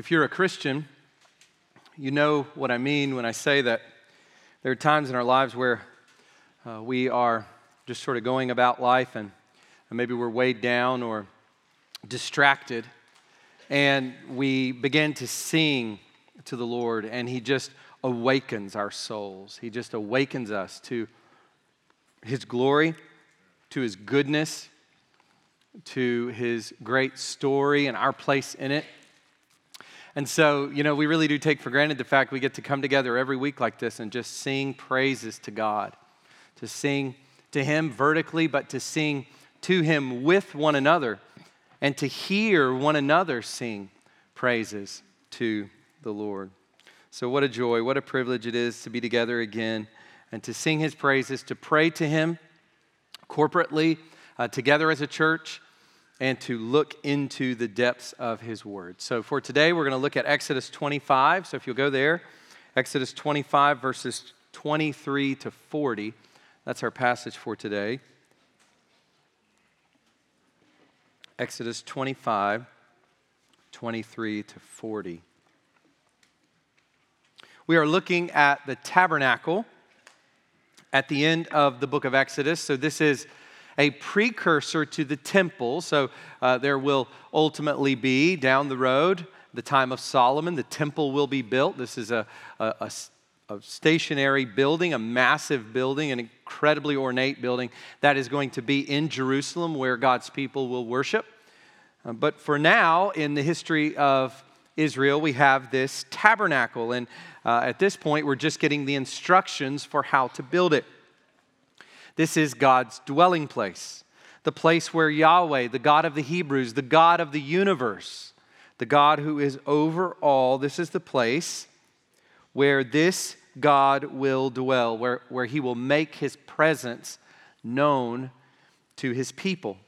If you're a Christian, you know what I mean when I say that there are times in our lives where uh, we are just sort of going about life and, and maybe we're weighed down or distracted, and we begin to sing to the Lord, and He just awakens our souls. He just awakens us to His glory, to His goodness, to His great story and our place in it. And so, you know, we really do take for granted the fact we get to come together every week like this and just sing praises to God, to sing to Him vertically, but to sing to Him with one another and to hear one another sing praises to the Lord. So, what a joy, what a privilege it is to be together again and to sing His praises, to pray to Him corporately, uh, together as a church and to look into the depths of his word. So for today, we're going to look at Exodus 25. So if you'll go there, Exodus 25, verses 23 to 40. That's our passage for today. Exodus 25, 23 to 40. We are looking at the tabernacle at the end of the book of Exodus. So this is a precursor to the temple. So uh, there will ultimately be down the road, the time of Solomon, the temple will be built. This is a, a, a a stationary building, a massive building, an incredibly ornate building that is going to be in Jerusalem where God's people will worship. Uh, but for now, in the history of Israel, we have this tabernacle. And uh, at this point, we're just getting the instructions for how to build it. This is God's dwelling place, the place where Yahweh, the God of the Hebrews, the God of the universe, the God who is over all, this is the place where this God will dwell, where, where he will make his presence known to his people.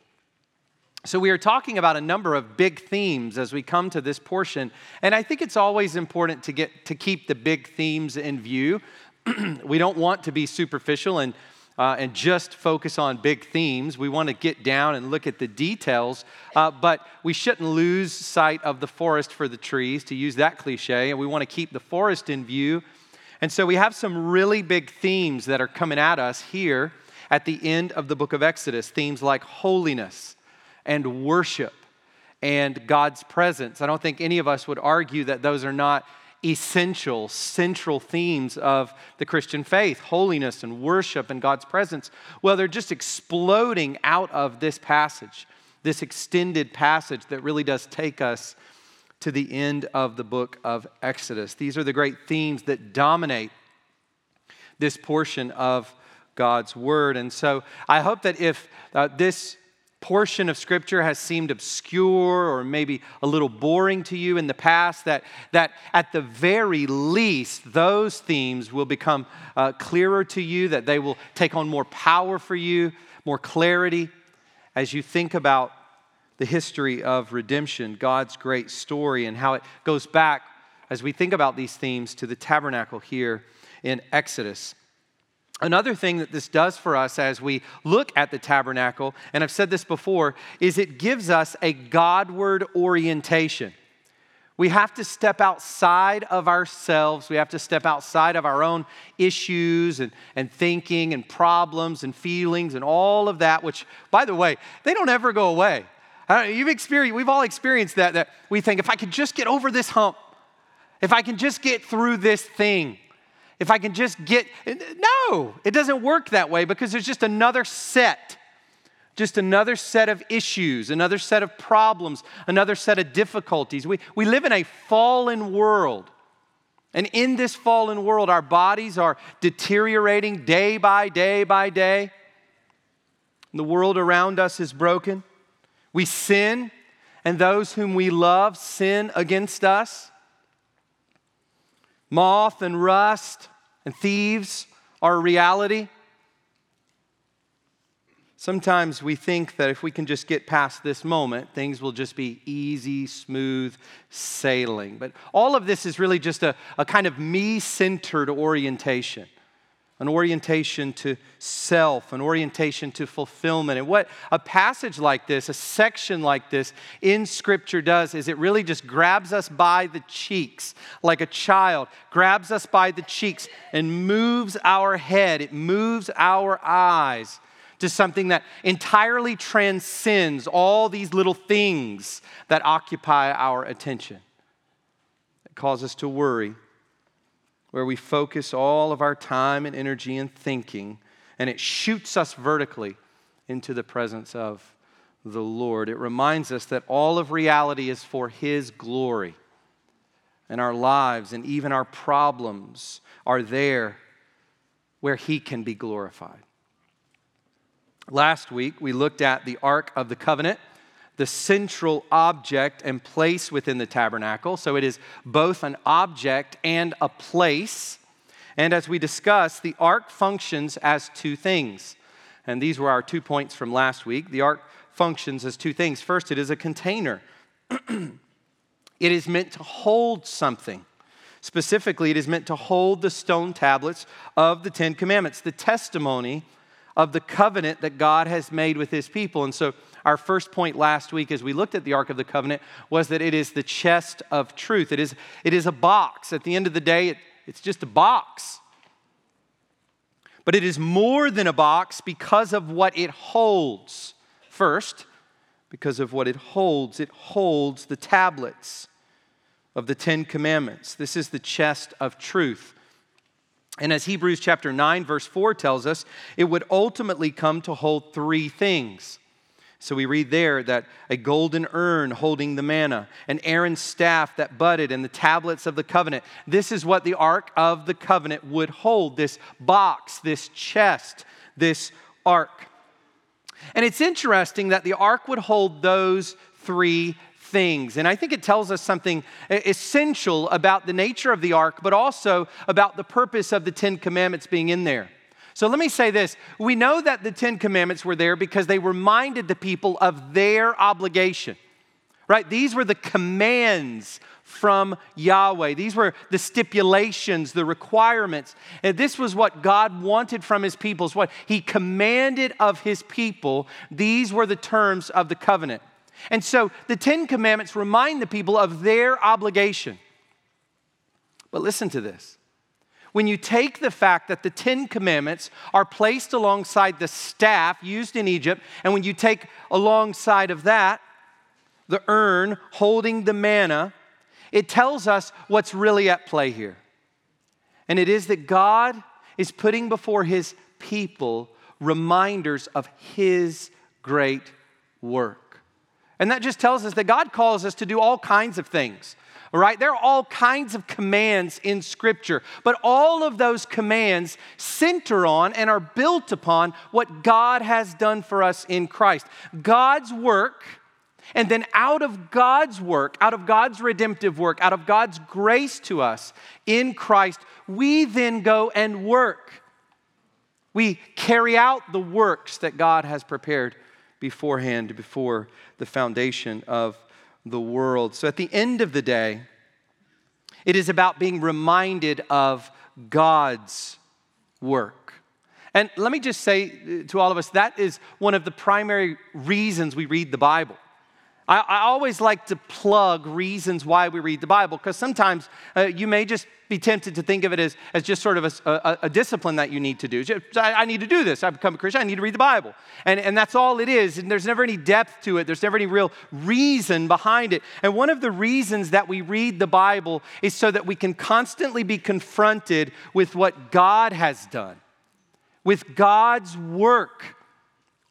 So, we are talking about a number of big themes as we come to this portion. And I think it's always important to, get, to keep the big themes in view. we don't want to be superficial and uh, and just focus on big themes. We want to get down and look at the details, uh, but we shouldn't lose sight of the forest for the trees, to use that cliche, and we want to keep the forest in view. And so we have some really big themes that are coming at us here at the end of the book of Exodus themes like holiness and worship and God's presence. I don't think any of us would argue that those are not essential, central themes of the Christian faith holiness and worship and God's presence. Well, they're just exploding out of this passage, this extended passage that really does take us to the end of the book of Exodus. These are the great themes that dominate this portion of God's word. And so I hope that if uh, this portion of scripture has seemed obscure or maybe a little boring to you in the past, that, that at the very least, those themes will become uh, clearer to you, that they will take on more power for you, more clarity as you think about the history of redemption, God's great story, and how it goes back as we think about these themes to the tabernacle here in Exodus. Another thing that this does for us as we look at the tabernacle, and I've said this before, is it gives us a Godward orientation. We have to step outside of ourselves. We have to step outside of our own issues and, and thinking and problems and feelings and all of that, which, by the way, they don't ever go away. Uh, you've experienced, we've all experienced that, that we think, if I could just get over this hump, if I can just get through this thing, if I can just get. No, it doesn't work that way because there's just another set, just another set of issues, another set of problems, another set of difficulties. We, we live in a fallen world. And in this fallen world, our bodies are deteriorating day by day by day. The world around us is broken. We sin, and those whom we love sin against us. Moth and rust and thieves are a reality. Sometimes we think that if we can just get past this moment, things will just be easy, smooth sailing. But all of this is really just a, a kind of me centered orientation. An orientation to self, an orientation to fulfillment. And what a passage like this, a section like this in Scripture does is it really just grabs us by the cheeks, like a child grabs us by the cheeks and moves our head, it moves our eyes to something that entirely transcends all these little things that occupy our attention. It causes us to worry where we focus all of our time and energy and thinking, and it shoots us vertically into the presence of the Lord. It reminds us that all of reality is for His glory, and our lives and even our problems are there where He can be glorified. Last week, we looked at the Ark of the Covenant the central object and place within the tabernacle. So it is both an object and a place. And as we discussed, the ark functions as two things. And these were our two points from last week. The ark functions as two things. First, it is a container, it is meant to hold something. Specifically, it is meant to hold the stone tablets of the Ten Commandments, the testimony of the covenant that God has made with his people. And so, our first point last week as we looked at the Ark of the Covenant was that it is the chest of truth. It is, it is a box. At the end of the day, it, it's just a box. But it is more than a box because of what it holds. First, because of what it holds, it holds the tablets of the Ten Commandments. This is the chest of truth. And as Hebrews chapter 9, verse 4 tells us, it would ultimately come to hold three things so we read there that a golden urn holding the manna, an Aaron's staff that budded, and the tablets of the covenant. This is what the Ark of the Covenant would hold this box, this chest, this ark. And it's interesting that the ark would hold those three things. And I think it tells us something essential about the nature of the ark, but also about the purpose of the Ten Commandments being in there. So let me say this. We know that the Ten Commandments were there because they reminded the people of their obligation, right? These were the commands from Yahweh. These were the stipulations, the requirements. And this was what God wanted from his people, what he commanded of his people. These were the terms of the covenant. And so the Ten Commandments remind the people of their obligation. But listen to this when you take the fact that the Ten Commandments are placed alongside the staff used in Egypt, and when you take alongside of that the urn holding the manna, it tells us what's really at play here. And it is that God is putting before his people reminders of his great work. And that just tells us that God calls us to do all kinds of things right? There are all kinds of commands in Scripture, but all of those commands center on and are built upon what God has done for us in Christ. God's work. And then, out of God's work, out of God's redemptive work, out of God's grace to us in Christ, we then go and work. We carry out the works that God has prepared beforehand, before the foundation of the world. So at the end of the day, it is about being reminded of God's work. And let me just say to all of us that is one of the primary reasons we read the Bible. I, I always like to plug reasons why we read the Bible because sometimes uh, you may just be tempted to think of it as, as just sort of a, a, a discipline that you need to do. I, I, need to do this. I've become a Christian. I need to read the Bible. And, and that's all it is. And there's never any depth to it, there's never any real reason behind it. And one of the reasons that we read the Bible is so that we can constantly be confronted with what God has done, with God's work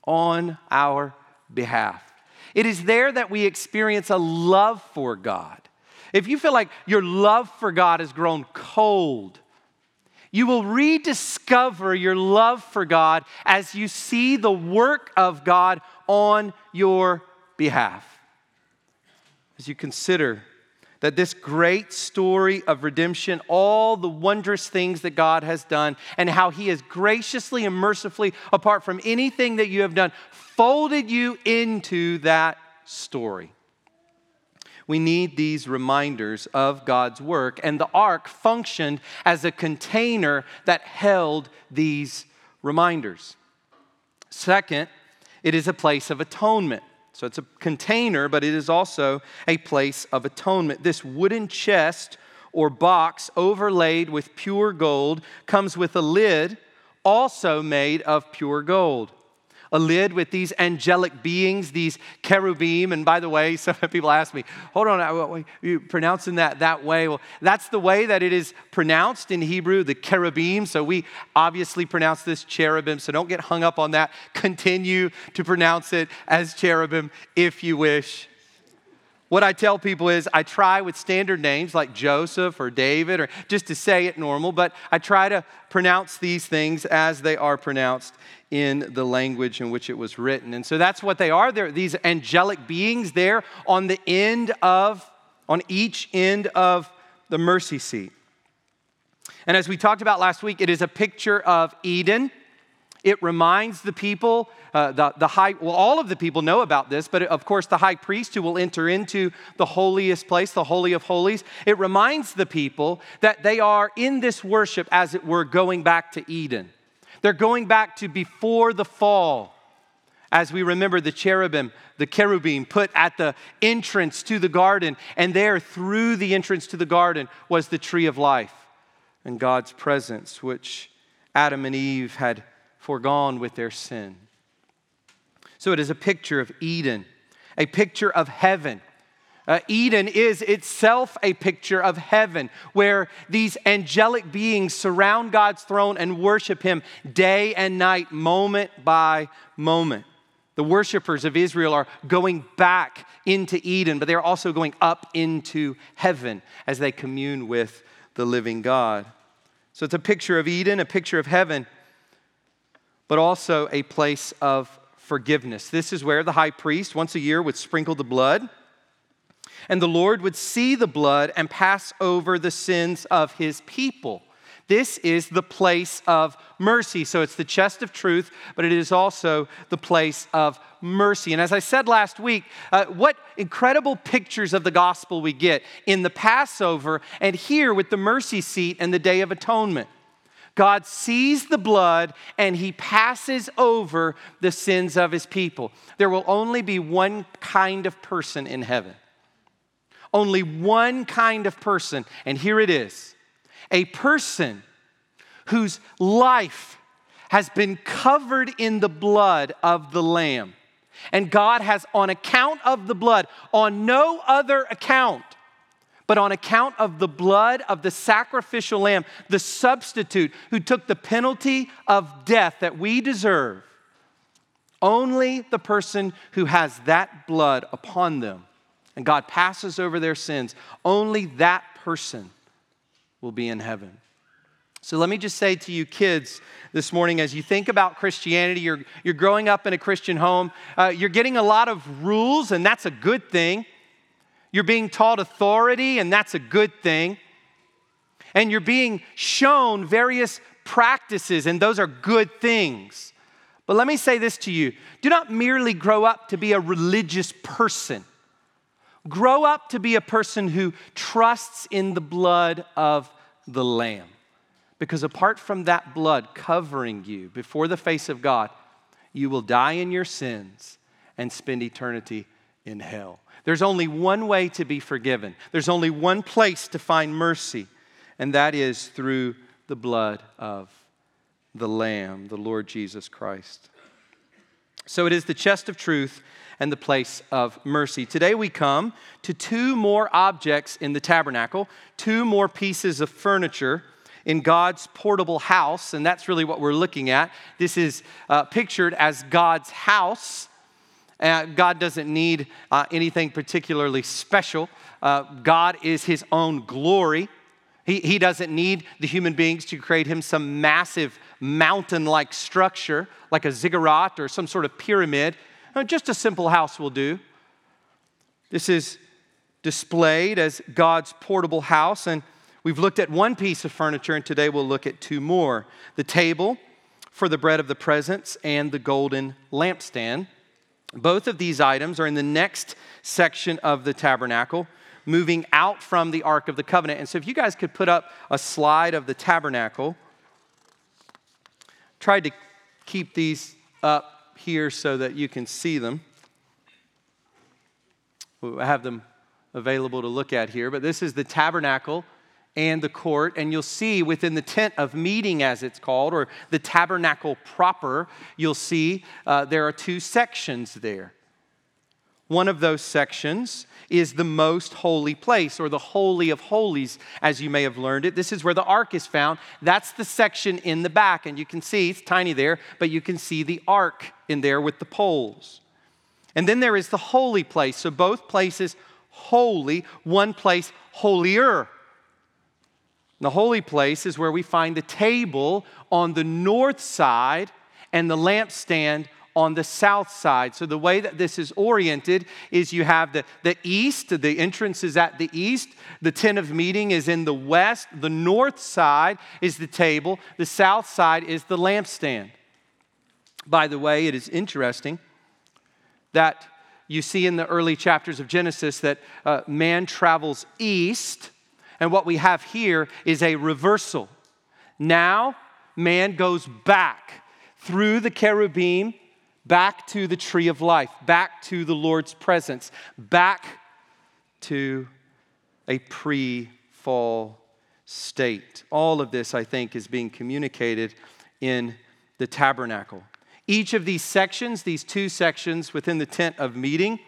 on our behalf. It is there that we experience a love for God. If you feel like your love for God has grown cold, you will rediscover your love for God as you see the work of God on your behalf. As you consider that this great story of redemption, all the wondrous things that God has done, and how He has graciously and mercifully, apart from anything that you have done, folded you into that story. We need these reminders of God's work, and the ark functioned as a container that held these reminders. Second, it is a place of atonement. So it's a container, but it is also a place of atonement. This wooden chest or box overlaid with pure gold comes with a lid also made of pure gold a lid with these angelic beings, these cherubim. And by the way, some people ask me, hold on, uh, are you pronouncing that that way? Well, that's the way that it is pronounced in Hebrew, the cherubim. So we obviously pronounce this cherubim. So don't get hung up on that. Continue to pronounce it as cherubim if you wish. What I tell people is I try with standard names like Joseph or David or just to say it normal, but I try to pronounce these things as they are pronounced in the language in which it was written. And so that's what they are. They're these angelic beings there on the end of, on each end of the mercy seat. And as we talked about last week, it is a picture of Eden. It reminds the people, uh, the, the high, well, all of the people know about this, but of course, the high priest who will enter into the holiest place, the Holy of Holies, it reminds the people that they are in this worship, as it were, going back to Eden. They're going back to before the fall. As we remember the cherubim, the cherubim put at the entrance to the garden, and there through the entrance to the garden was the tree of life and God's presence, which Adam and Eve had foregone with their sin. So it is a picture of Eden, a picture of heaven uh, Eden is itself a picture of heaven, where these angelic beings surround God's throne and worship Him day and night, moment by moment. The worshipers of Israel are going back into Eden, but they're also going up into heaven as they commune with the living God. So it's a picture of Eden, a picture of heaven, but also a place of forgiveness. This is where the high priest, once a year, would sprinkle the blood and the Lord would see the blood and pass over the sins of his people. This is the place of mercy. So it's the chest of truth, but it is also the place of mercy. And as I said last week, uh, what incredible pictures of the gospel we get in the Passover and here with the mercy seat and the Day of Atonement. God sees the blood and he passes over the sins of his people. There will only be one kind of person in heaven only one kind of person, and here it is a person whose life has been covered in the blood of the Lamb. And God has, on account of the blood, on no other account, but on account of the blood of the sacrificial lamb, the substitute who took the penalty of death that we deserve, only the person who has that blood upon them and God passes over their sins, only that person will be in heaven. So let me just say to you, kids, this morning, as you think about Christianity, you're, you're growing up in a Christian home, uh, you're getting a lot of rules, and that's a good thing. You're being taught authority, and that's a good thing. And you're being shown various practices, and those are good things. But let me say this to you do not merely grow up to be a religious person. Grow up to be a person who trusts in the blood of the Lamb. Because apart from that blood covering you before the face of God, you will die in your sins and spend eternity in hell. There's only one way to be forgiven, there's only one place to find mercy, and that is through the blood of the Lamb, the Lord Jesus Christ. So it is the chest of truth and the place of mercy. Today we come to two more objects in the tabernacle, two more pieces of furniture in God's portable house, and that's really what we're looking at. This is uh, pictured as God's house. Uh, God doesn't need uh, anything particularly special. Uh, God is his own glory. He, he doesn't need the human beings to create him some massive mountain like structure, like a ziggurat or some sort of pyramid. Uh, just a simple house will do. This is displayed as God's portable house, and we've looked at one piece of furniture, and today we'll look at two more the table for the bread of the presence and the golden lampstand. Both of these items are in the next section of the tabernacle, moving out from the Ark of the Covenant. And so, if you guys could put up a slide of the tabernacle, tried to keep these up here so that you can see them. I have them available to look at here, but this is the tabernacle and the court, and you'll see within the tent of meeting, as it's called, or the tabernacle proper, you'll see uh, there are two sections there. One of those sections is the most holy place, or the Holy of Holies, as you may have learned it. This is where the ark is found. That's the section in the back, and you can see it's tiny there, but you can see the ark in there with the poles. And then there is the holy place. So both places holy, one place holier. The holy place is where we find the table on the north side and the lampstand on the south side. So, the way that this is oriented is you have the, the east, the entrance is at the east, the tent of meeting is in the west, the north side is the table, the south side is the lampstand. By the way, it is interesting that you see in the early chapters of Genesis that uh, man travels east and what we have here is a reversal. Now, man goes back through the cherubim, back to the tree of life, back to the Lord's presence, back to a pre fall state. All of this, I think, is being communicated in the tabernacle. Each of these sections, these two sections within the tent of meeting,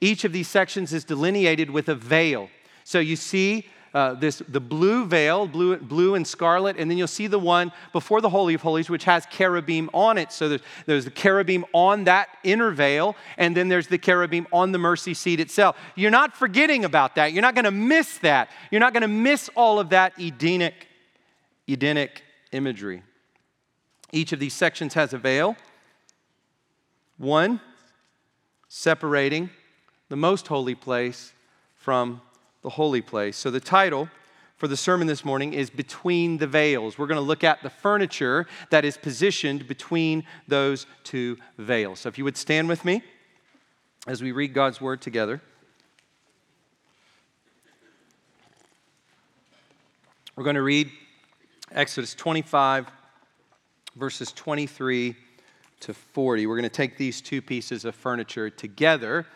each of these sections is delineated with a veil. So you see uh, this the blue veil, blue, blue and scarlet, and then you'll see the one before the Holy of Holies, which has cherubim on it. So there's, there's the cherubim on that inner veil, and then there's the cherubim on the mercy seat itself. You're not forgetting about that. You're not going to miss that. You're not going to miss all of that Edenic, Edenic imagery. Each of these sections has a veil. One separating the most holy place from the holy place. So the title for the sermon this morning is Between the Veils. We're going to look at the furniture that is positioned between those two veils. So if you would stand with me as we read God's word together. We're going to read Exodus 25, verses 23 to 40. We're going to take these two pieces of furniture together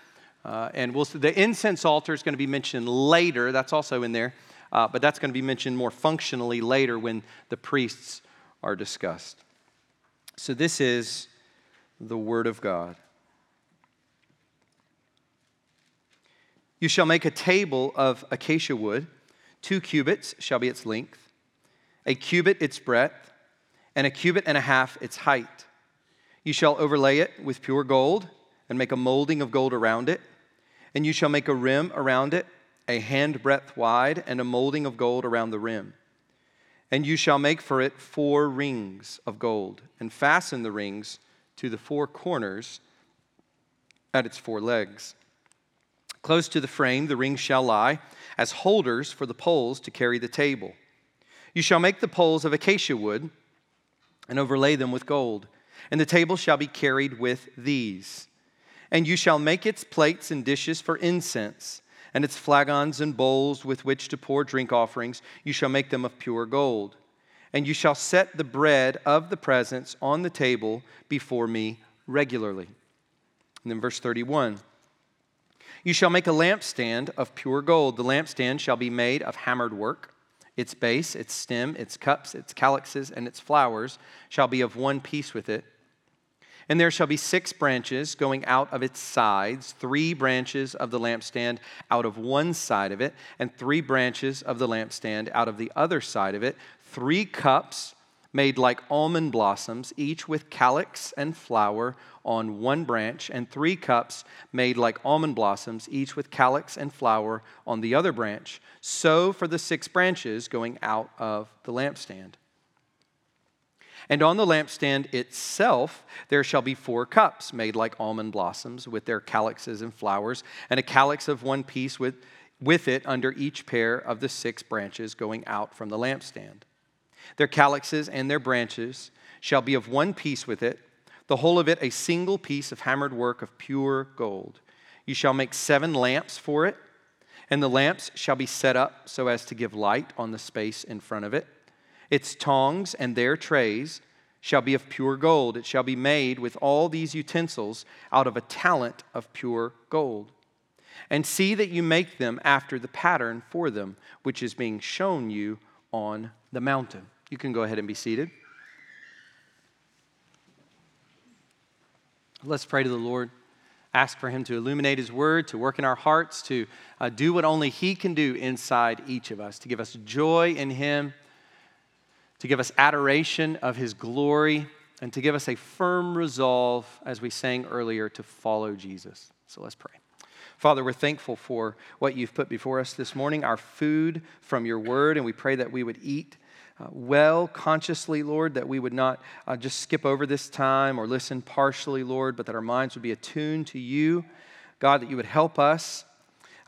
uh, and we'll the incense altar is going to be mentioned later. That's also in there. Uh, but that's going to be mentioned more functionally later when the priests are discussed. So this is the Word of God. You shall make a table of acacia wood. Two cubits shall be its length, a cubit its breadth, and a cubit and a half its height. You shall overlay it with pure gold and make a molding of gold around it. And you shall make a rim around it, a handbreadth wide, and a molding of gold around the rim. And you shall make for it four rings of gold, and fasten the rings to the four corners at its four legs. Close to the frame, the rings shall lie as holders for the poles to carry the table. You shall make the poles of acacia wood and overlay them with gold, and the table shall be carried with these. And you shall make its plates and dishes for incense, and its flagons and bowls with which to pour drink offerings. You shall make them of pure gold. And you shall set the bread of the presence on the table before me regularly. And then verse 31. You shall make a lampstand of pure gold. The lampstand shall be made of hammered work. Its base, its stem, its cups, its calyxes, and its flowers shall be of one piece with it and there shall be six branches going out of its sides, three branches of the lampstand out of one side of it, and three branches of the lampstand out of the other side of it, three cups made like almond blossoms, each with calyx and flower on one branch, and three cups made like almond blossoms, each with calyx and flower on the other branch. So for the six branches going out of the lampstand. And on the lampstand itself there shall be four cups made like almond blossoms with their calyxes and flowers, and a calyx of one piece with, with it under each pair of the six branches going out from the lampstand. Their calyxes and their branches shall be of one piece with it, the whole of it a single piece of hammered work of pure gold. You shall make seven lamps for it, and the lamps shall be set up so as to give light on the space in front of it. Its tongs and their trays shall be of pure gold. It shall be made with all these utensils out of a talent of pure gold. And see that you make them after the pattern for them, which is being shown you on the mountain. You can go ahead and be seated. Let's pray to the Lord. Ask for Him to illuminate His word, to work in our hearts, to uh, do what only He can do inside each of us, to give us joy in Him, to give us adoration of His glory, and to give us a firm resolve, as we sang earlier, to follow Jesus. So let's pray. Father, we're thankful for what you've put before us this morning, our food from your word, and we pray that we would eat uh, well, consciously, Lord, that we would not uh, just skip over this time or listen partially, Lord, but that our minds would be attuned to you. God, that you would help us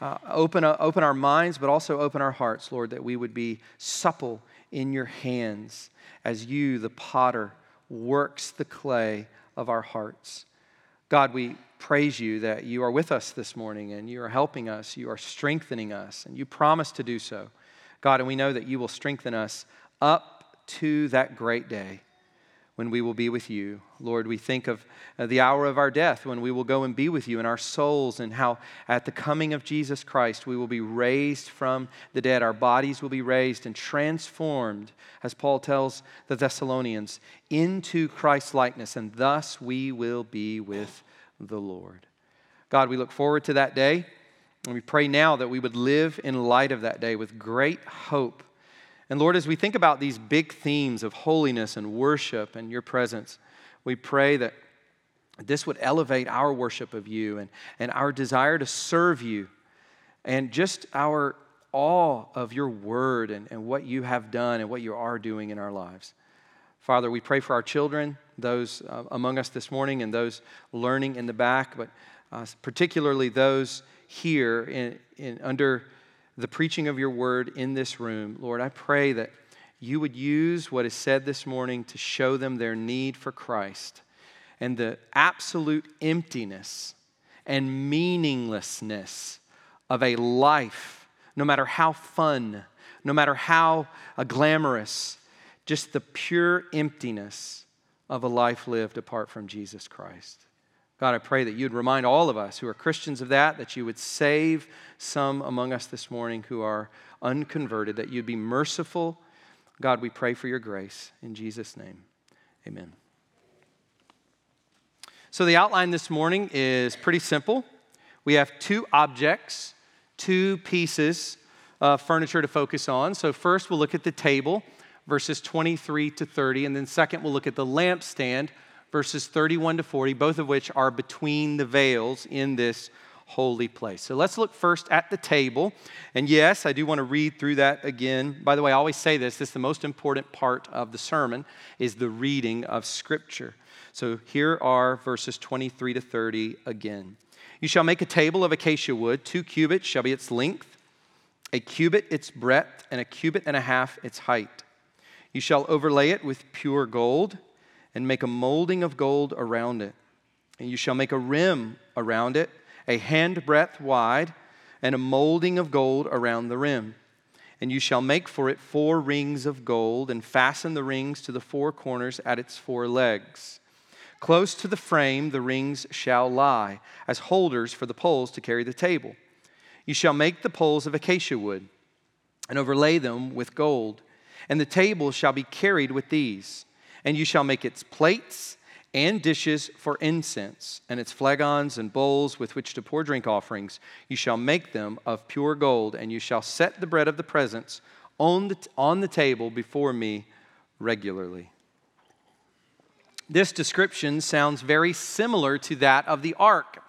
uh, open, uh, open our minds, but also open our hearts, Lord, that we would be supple in your hands as you, the potter, works the clay of our hearts. God, we praise you that you are with us this morning and you are helping us, you are strengthening us, and you promise to do so. God, and we know that you will strengthen us up to that great day when we will be with you. Lord, we think of uh, the hour of our death when we will go and be with you in our souls, and how at the coming of Jesus Christ we will be raised from the dead. Our bodies will be raised and transformed, as Paul tells the Thessalonians, into Christ's likeness, and thus we will be with the Lord. God, we look forward to that day, and we pray now that we would live in light of that day with great hope and Lord, as we think about these big themes of holiness and worship and your presence, we pray that this would elevate our worship of you and, and our desire to serve you and just our awe of your word and, and what you have done and what you are doing in our lives. Father, we pray for our children, those uh, among us this morning and those learning in the back, but uh, particularly those here in, in, under the preaching of your word in this room, Lord, I pray that you would use what is said this morning to show them their need for Christ and the absolute emptiness and meaninglessness of a life, no matter how fun, no matter how uh, glamorous, just the pure emptiness of a life lived apart from Jesus Christ. God, I pray that you'd remind all of us who are Christians of that, that you would save some among us this morning who are unconverted, that you'd be merciful. God, we pray for your grace. In Jesus' name, amen. So, the outline this morning is pretty simple. We have two objects, two pieces of furniture to focus on. So, first, we'll look at the table, verses 23 to 30, and then, second, we'll look at the lampstand verses 31 to 40, both of which are between the veils in this holy place. So let's look first at the table. And yes, I do want to read through that again. By the way, I always say this this is the most important part of the sermon is the reading of scripture. So here are verses 23 to 30 again. You shall make a table of acacia wood, two cubits shall be its length, a cubit its breadth, and a cubit and a half its height. You shall overlay it with pure gold and make a molding of gold around it. And you shall make a rim around it, a handbreadth wide, and a molding of gold around the rim. And you shall make for it four rings of gold, and fasten the rings to the four corners at its four legs. Close to the frame the rings shall lie, as holders for the poles to carry the table. You shall make the poles of acacia wood, and overlay them with gold. And the table shall be carried with these and you shall make its plates and dishes for incense, and its flagons and bowls with which to pour drink offerings. You shall make them of pure gold, and you shall set the bread of the presence on the, on the table before me regularly. This description sounds very similar to that of the ark.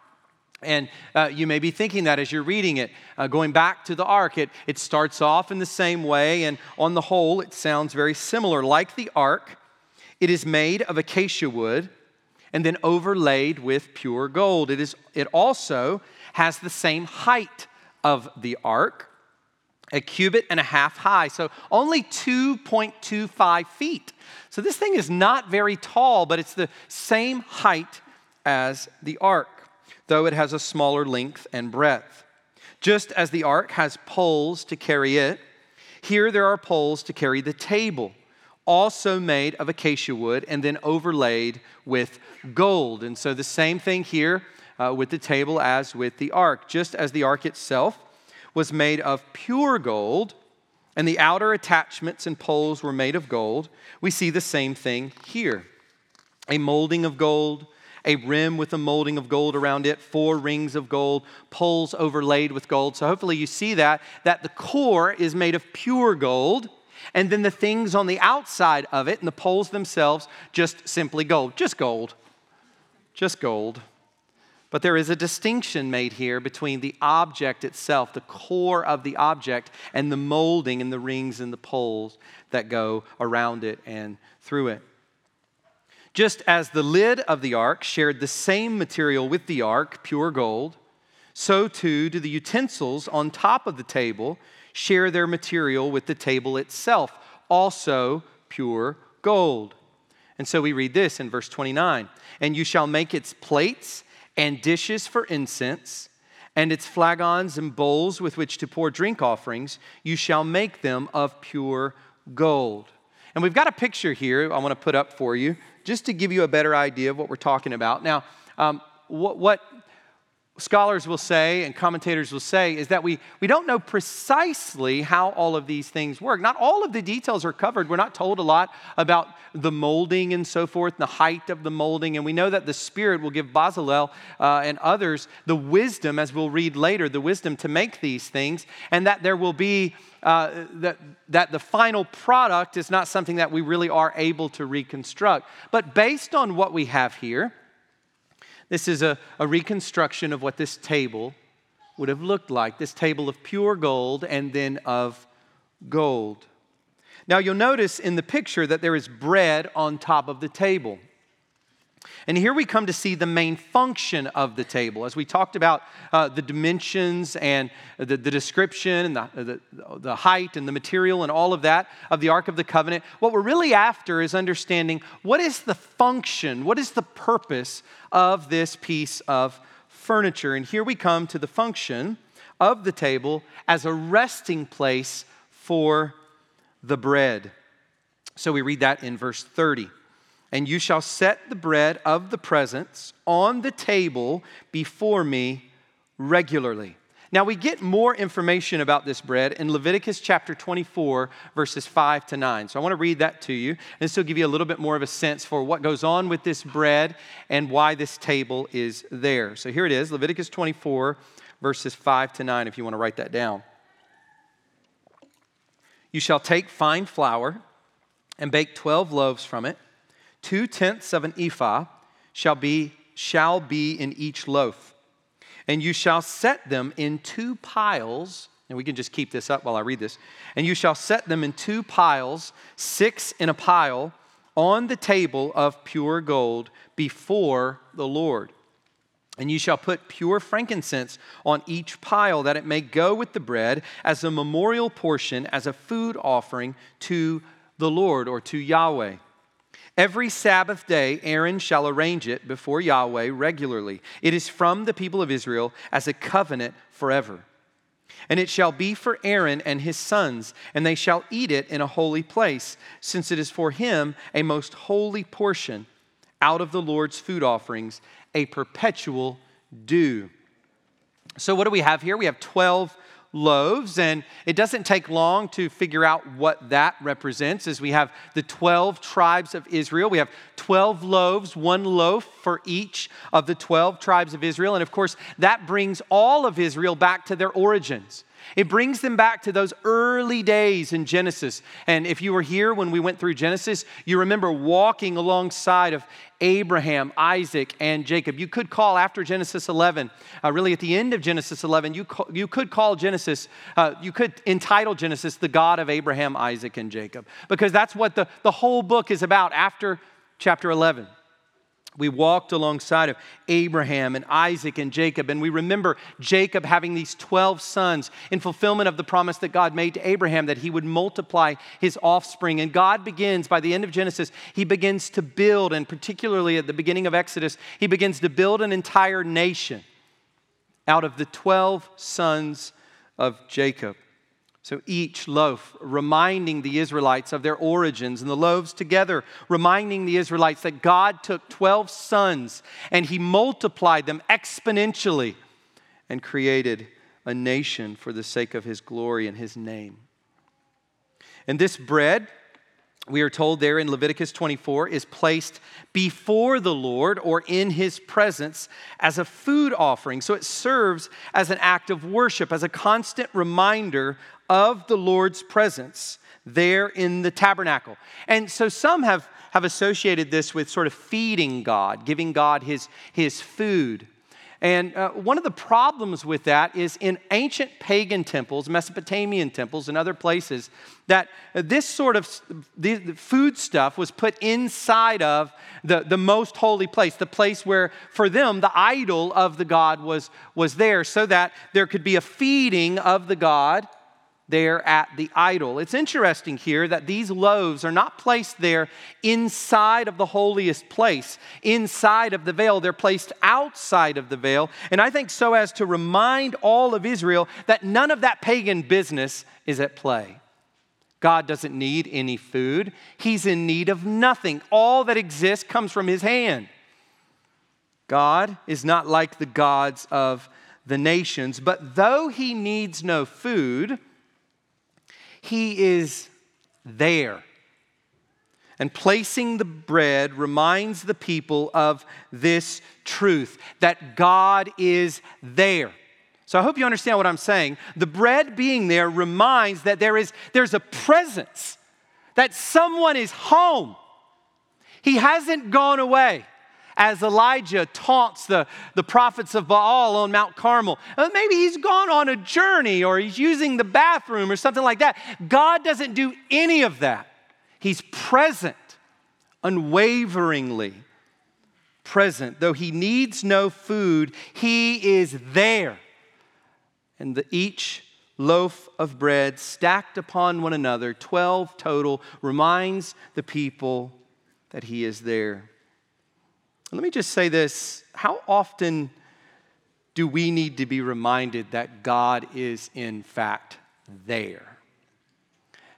And uh, you may be thinking that as you're reading it. Uh, going back to the ark, it, it starts off in the same way, and on the whole, it sounds very similar. Like the ark, it is made of acacia wood and then overlaid with pure gold. It, is, it also has the same height of the ark. a cubit and a half high, so only 2.25 feet. So this thing is not very tall, but it's the same height as the ark, though it has a smaller length and breadth. Just as the ark has poles to carry it, here there are poles to carry the table, also made of acacia wood and then overlaid with gold. And so the same thing here uh, with the table as with the ark. Just as the ark itself was made of pure gold, and the outer attachments and poles were made of gold, we see the same thing here a molding of gold, a rim with a molding of gold around it, four rings of gold, poles overlaid with gold. So hopefully you see that, that the core is made of pure gold, and then the things on the outside of it and the poles themselves just simply gold. Just gold. Just gold. But there is a distinction made here between the object itself, the core of the object, and the molding and the rings and the poles that go around it and through it. Just as the lid of the ark shared the same material with the ark, pure gold, so too do the utensils on top of the table share their material with the table itself, also pure gold. And so we read this in verse 29 And you shall make its plates and dishes for incense, and its flagons and bowls with which to pour drink offerings, you shall make them of pure gold. And we've got a picture here I want to put up for you just to give you a better idea of what we're talking about. Now, um, what, what scholars will say and commentators will say is that we, we don't know precisely how all of these things work. Not all of the details are covered. We're not told a lot about the molding and so forth, the height of the molding. And we know that the Spirit will give Bezalel uh, and others the wisdom, as we'll read later, the wisdom to make these things, and that there will be. Uh, that, that the final product is not something that we really are able to reconstruct. But based on what we have here, this is a, a reconstruction of what this table would have looked like this table of pure gold and then of gold. Now, you'll notice in the picture that there is bread on top of the table. And here we come to see the main function of the table. As we talked about uh, the dimensions and the, the description and the, the, the height and the material and all of that of the Ark of the Covenant, what we're really after is understanding what is the function, what is the purpose of this piece of furniture. And here we come to the function of the table as a resting place for the bread. So we read that in verse 30 and you shall set the bread of the presence on the table before me regularly. Now, we get more information about this bread in Leviticus chapter 24, verses 5 to 9. So I want to read that to you. And this will give you a little bit more of a sense for what goes on with this bread and why this table is there. So here it is Leviticus 24, verses 5 to 9, if you want to write that down. You shall take fine flour and bake 12 loaves from it Two tenths of an ephah shall be, shall be in each loaf. And you shall set them in two piles. And we can just keep this up while I read this. And you shall set them in two piles, six in a pile, on the table of pure gold before the Lord. And you shall put pure frankincense on each pile, that it may go with the bread as a memorial portion, as a food offering to the Lord or to Yahweh. Every Sabbath day, Aaron shall arrange it before Yahweh regularly. It is from the people of Israel as a covenant forever. And it shall be for Aaron and his sons, and they shall eat it in a holy place, since it is for him a most holy portion out of the Lord's food offerings, a perpetual due. So, what do we have here? We have 12 loaves, and it doesn't take long to figure out what that represents. As we have the 12 tribes of Israel, we have 12 loaves, one loaf for each of the 12 tribes of Israel. And of course, that brings all of Israel back to their origins. It brings them back to those early days in Genesis. And if you were here when we went through Genesis, you remember walking alongside of Abraham, Isaac, and Jacob. You could call after Genesis 11, uh, really at the end of Genesis 11, you, you could call Genesis, uh, you could entitle Genesis the God of Abraham, Isaac, and Jacob, because that's what the, the whole book is about after chapter 11. We walked alongside of Abraham and Isaac and Jacob, and we remember Jacob having these 12 sons in fulfillment of the promise that God made to Abraham that he would multiply his offspring. And God begins, by the end of Genesis, he begins to build, and particularly at the beginning of Exodus, he begins to build an entire nation out of the 12 sons of Jacob. So each loaf reminding the Israelites of their origins, and the loaves together reminding the Israelites that God took 12 sons and he multiplied them exponentially and created a nation for the sake of his glory and his name. And this bread, we are told there in Leviticus 24, is placed before the Lord or in his presence as a food offering. So it serves as an act of worship, as a constant reminder of the Lord's presence there in the tabernacle. And so some have, have associated this with sort of feeding God, giving God his, his food. And uh, one of the problems with that is in ancient pagan temples, Mesopotamian temples, and other places, that this sort of the, food stuff was put inside of the, the most holy place, the place where, for them, the idol of the god was, was there, so that there could be a feeding of the god there at the idol. It's interesting here that these loaves are not placed there inside of the holiest place, inside of the veil. They're placed outside of the veil. And I think so as to remind all of Israel that none of that pagan business is at play. God doesn't need any food, He's in need of nothing. All that exists comes from His hand. God is not like the gods of the nations, but though He needs no food, he is there. And placing the bread reminds the people of this truth that God is there. So I hope you understand what I'm saying. The bread being there reminds that there is there's a presence, that someone is home. He hasn't gone away as Elijah taunts the, the prophets of Baal on Mount Carmel. Uh, maybe he's gone on a journey or he's using the bathroom or something like that. God doesn't do any of that. He's present, unwaveringly present. Though he needs no food, he is there. And the, each loaf of bread stacked upon one another, 12 total, reminds the people that he is there. Let me just say this how often do we need to be reminded that God is, in fact, there?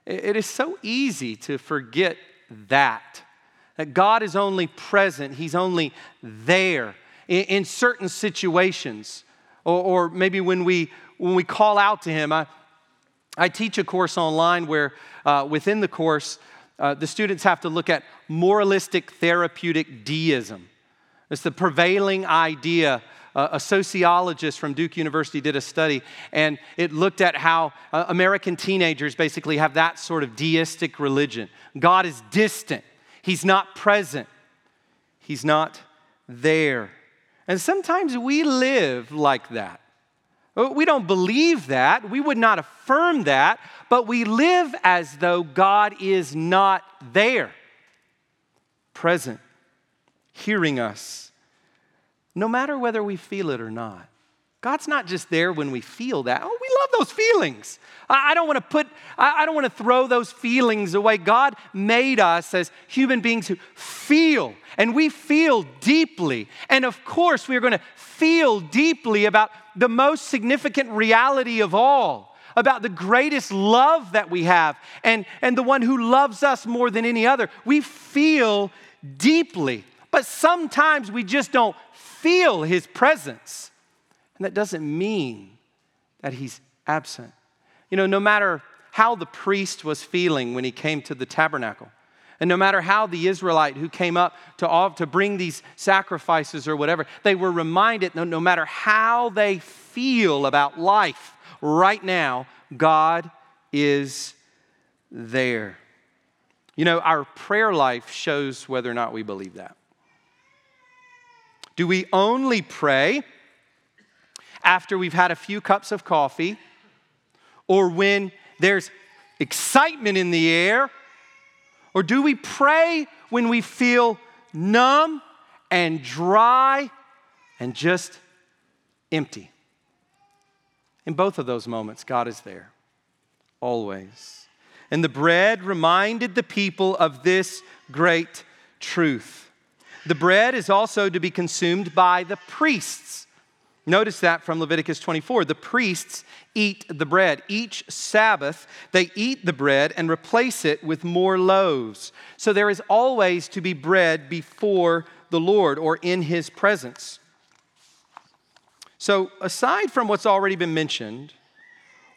It is so easy to forget that. That God is only present, He's only there in, in certain situations. Or, or, maybe when we, when we call out to Him. I, I teach a course online where uh, within the course, uh, the students have to look at moralistic therapeutic deism. It's the prevailing idea. A sociologist from Duke University did a study, and it looked at how uh, American teenagers basically have that sort of deistic religion. God is distant, He's not present, He's not there. And sometimes we live like that. Uh, we don't believe that, we would not affirm that, but we live as though God is not there, present hearing us, no matter whether we feel it or not. God's not just there when we feel that. Oh, we love those feelings. I don't want to put, I don't want to throw those feelings away. God made us as human beings who feel, and we feel deeply. And of course, we're going to feel deeply about the most significant reality of all, about the greatest love that we have, and, and the one who loves us more than any other. We feel deeply. But sometimes we just don't feel his presence. And that doesn't mean that he's absent. You know, no matter how the priest was feeling when he came to the tabernacle, and no matter how the Israelite who came up to, to bring these sacrifices or whatever, they were reminded no, no matter how they feel about life right now, God is there. You know, our prayer life shows whether or not we believe that. Do we only pray after we've had a few cups of coffee or when there's excitement in the air? Or do we pray when we feel numb and dry and just empty. In both of those moments, God is there, always. And the bread reminded the people of this great truth. The bread is also to be consumed by the priests. Notice that from Leviticus 24. The priests eat the bread. Each Sabbath, they eat the bread and replace it with more loaves. So there is always to be bread before the Lord or in his presence. So, aside from what's already been mentioned,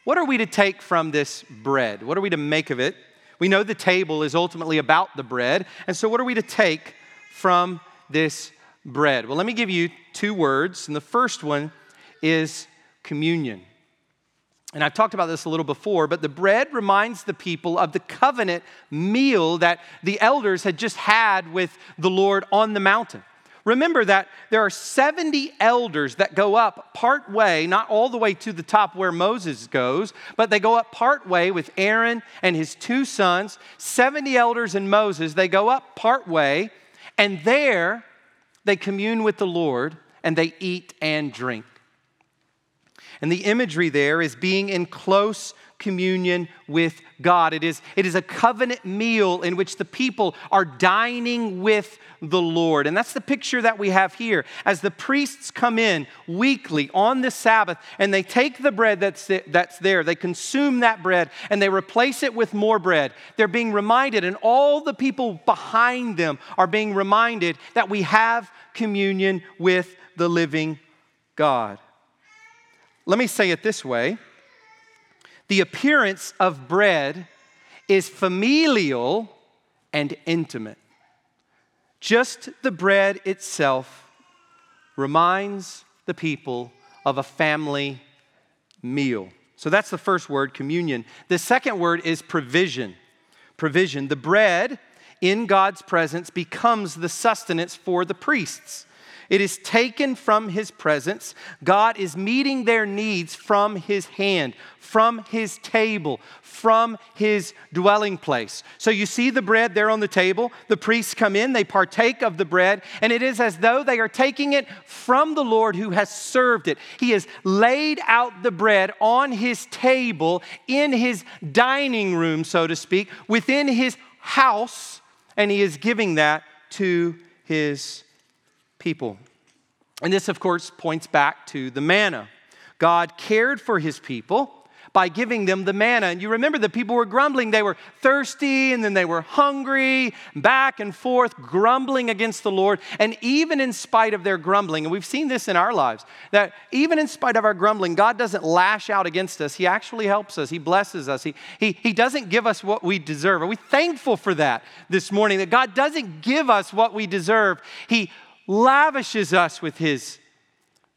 what are we to take from this bread? What are we to make of it? We know the table is ultimately about the bread. And so, what are we to take from this bread? Well, let me give you two words. And the first one is communion. And I've talked about this a little before, but the bread reminds the people of the covenant meal that the elders had just had with the Lord on the mountain. Remember that there are 70 elders that go up part way, not all the way to the top where Moses goes, but they go up part way with Aaron and his two sons. 70 elders and Moses, they go up part way, and there they commune with the Lord and they eat and drink. And the imagery there is being in close communion with God. It is, it is a covenant meal in which the people are dining with the Lord. And that's the picture that we have here. As the priests come in weekly on the Sabbath and they take the bread that's, that's there, they consume that bread and they replace it with more bread, they're being reminded, and all the people behind them are being reminded that we have communion with the living God. Let me say it this way the appearance of bread is familial and intimate. Just the bread itself reminds the people of a family meal. So that's the first word, communion. The second word is provision. Provision. The bread in God's presence becomes the sustenance for the priests. It is taken from his presence. God is meeting their needs from his hand, from his table, from his dwelling place. So you see the bread there on the table. The priests come in, they partake of the bread, and it is as though they are taking it from the Lord who has served it. He has laid out the bread on his table in his dining room, so to speak, within his house, and he is giving that to his people. And this, of course, points back to the manna. God cared for his people by giving them the manna. And you remember the people were grumbling. They were thirsty and then they were hungry, back and forth, grumbling against the Lord. And even in spite of their grumbling, and we've seen this in our lives, that even in spite of our grumbling, God doesn't lash out against us. He actually helps us, He blesses us, He, he, he doesn't give us what we deserve. Are we thankful for that this morning? That God doesn't give us what we deserve. He lavishes us with his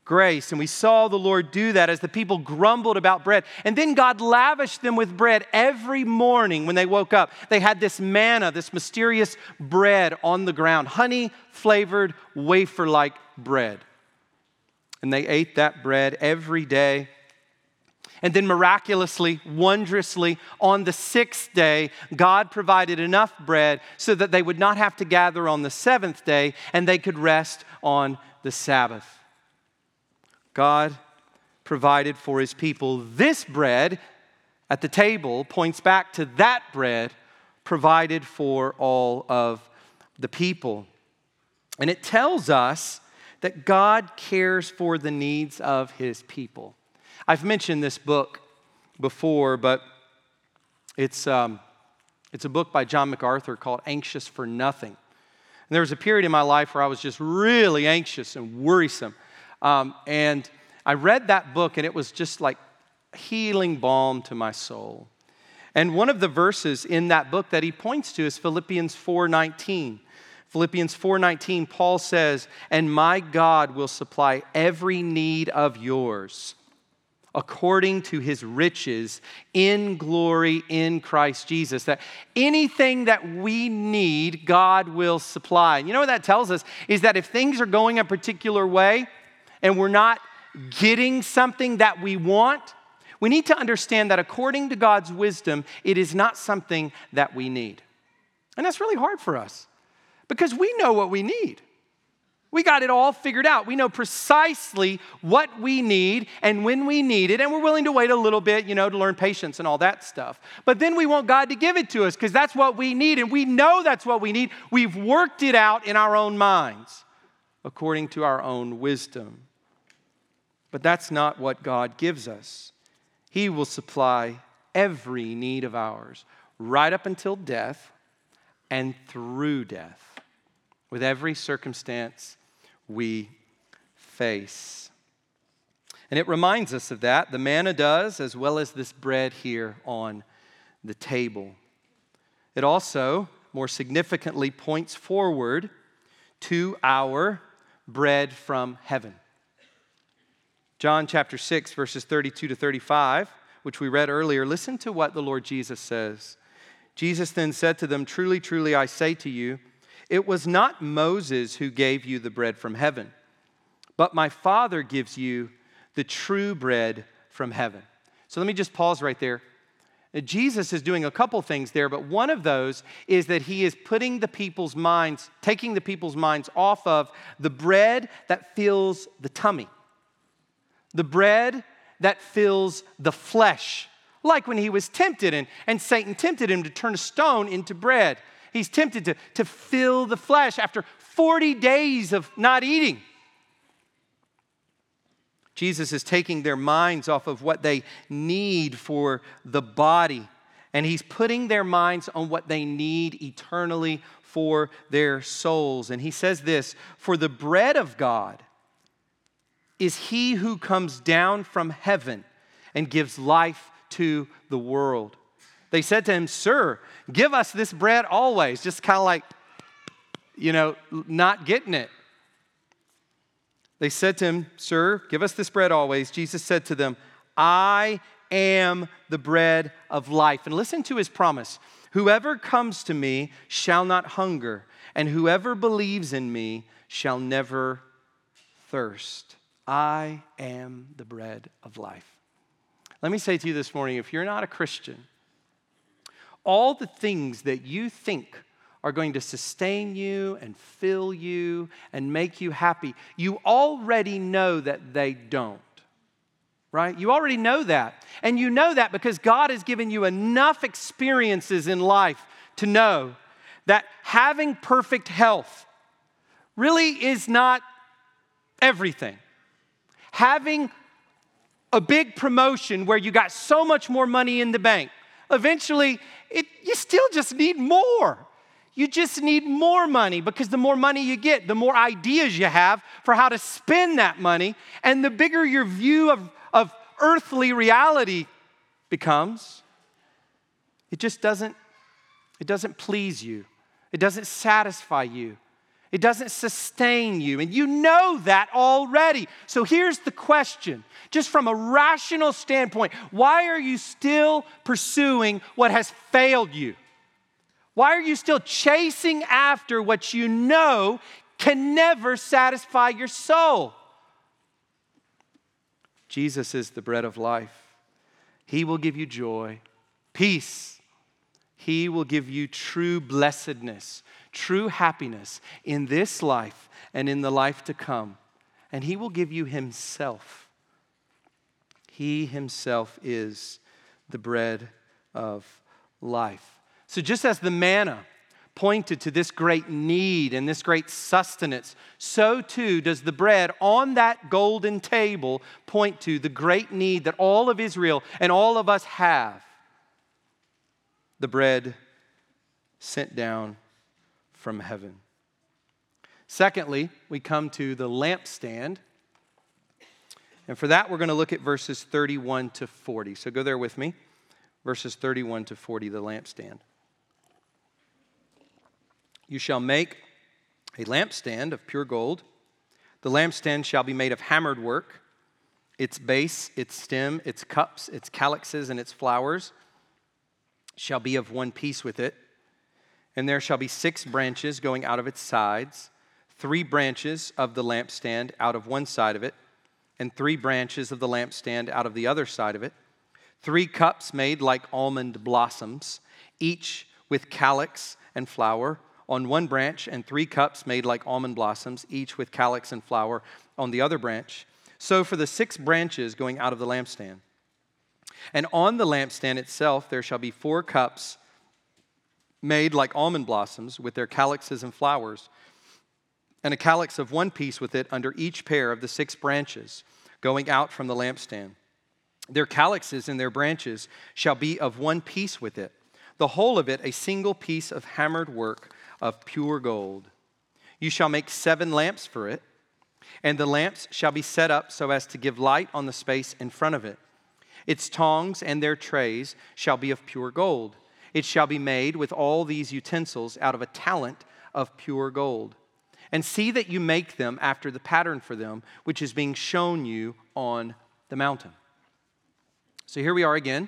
grace. And we saw the Lord do that as the people grumbled about bread. And then God lavished them with bread every morning when they woke up. They had this manna, this mysterious bread on the ground, honey flavored, wafer like bread. And they ate that bread every day and then miraculously, wondrously, on the sixth day, God provided enough bread so that they would not have to gather on the seventh day and they could rest on the Sabbath. God provided for his people. This bread at the table points back to that bread provided for all of the people. And it tells us that God cares for the needs of his people. I've mentioned this book before, but it's, um, it's a book by John MacArthur called Anxious for Nothing. And there was a period in my life where I was just really anxious and worrisome. Um, and I read that book, and it was just like healing balm to my soul. And one of the verses in that book that he points to is Philippians 4:19. Philippians 4:19 Paul says, "And my God will supply every need of yours according to his riches in glory in Christ Jesus. That anything that we need, God will supply. You know what that tells us? Is that if things are going a particular way and we're not getting something that we want, we need to understand that according to God's wisdom, it is not something that we need. And that's really hard for us because we know what we need. We got it all figured out. We know precisely what we need and when we need it, and we're willing to wait a little bit, you know, to learn patience and all that stuff. But then we want God to give it to us because that's what we need, and we know that's what we need. We've worked it out in our own minds according to our own wisdom. But that's not what God gives us. He will supply every need of ours, right up until death and through death, with every circumstance we face. And it reminds us of that. The manna does, as well as this bread here on the table. It also, more significantly, points forward to our bread from heaven. John chapter 6, verses 32 to 35, which we read earlier, listen to what the Lord Jesus says. Jesus then said to them, Truly, truly, I say to you, it was not Moses who gave you the bread from heaven, but my Father gives you the true bread from heaven. So let me just pause right there. Uh, Jesus is doing a couple things there, but one of those is that he is putting the people's minds, taking the people's minds off of the bread that fills the tummy the bread that fills the flesh. Like when he was tempted and, and Satan tempted him to turn a stone into bread. He's tempted to, to fill the flesh after 40 days of not eating. Jesus is taking their minds off of what they need for the body, and he's putting their minds on what they need eternally for their souls. And he says this For the bread of God is he who comes down from heaven and gives life to the world. They said to him, Sir, give us this bread always. Just kind of like, you know, not getting it. They said to him, Sir, give us this bread always. Jesus said to them, I am the bread of life. And listen to his promise Whoever comes to me shall not hunger, and whoever believes in me shall never thirst. I am the bread of life. Let me say to you this morning if you're not a Christian, all the things that you think are going to sustain you and fill you and make you happy, you already know that they don't. Right? You already know that. And you know that because God has given you enough experiences in life to know that having perfect health really is not everything having a big promotion where you got so much more money in the bank, eventually it, you still just need more. You just need more money because the more money you get, the more ideas you have for how to spend that money, and the bigger your view of, of earthly reality becomes. It just doesn't, it doesn't please you. It doesn't satisfy you. It doesn't sustain you, and you know that already. So here's the question just from a rational standpoint why are you still pursuing what has failed you? Why are you still chasing after what you know can never satisfy your soul? Jesus is the bread of life. He will give you joy, peace. He will give you true blessedness true happiness in this life and in the life to come. And He will give you Himself. He Himself is the bread of life. So, just as the manna pointed to this great need and this great sustenance, so too does the bread on that golden table point to the great need that all of Israel and all of us have. The bread sent down from heaven. Secondly, we come to the lampstand. And for that, we're going to look at verses 31 to 40. So go there with me. Verses 31 to 40, the lampstand. You shall make a lampstand of pure gold. The lampstand shall be made of hammered work. Its base, its stem, its cups, its calyxes, and its flowers shall be of one piece with it and there shall be six branches going out of its sides, three branches of the lampstand out of one side of it, and three branches of the lampstand out of the other side of it, three cups made like almond blossoms, each with calyx and flower, on one branch, and three cups made like almond blossoms, each with calyx and flower on the other branch. So for the six branches going out of the lampstand. And on the lampstand itself there shall be four cups made like almond blossoms with their calyxes and flowers, and a calyx of one piece with it under each pair of the six branches going out from the lampstand. Their calyxes and their branches shall be of one piece with it, the whole of it a single piece of hammered work of pure gold. You shall make seven lamps for it, and the lamps shall be set up so as to give light on the space in front of it. Its tongs and their trays shall be of pure gold. It shall be made with all these utensils out of a talent of pure gold. And see that you make them after the pattern for them, which is being shown you on the mountain. So here we are again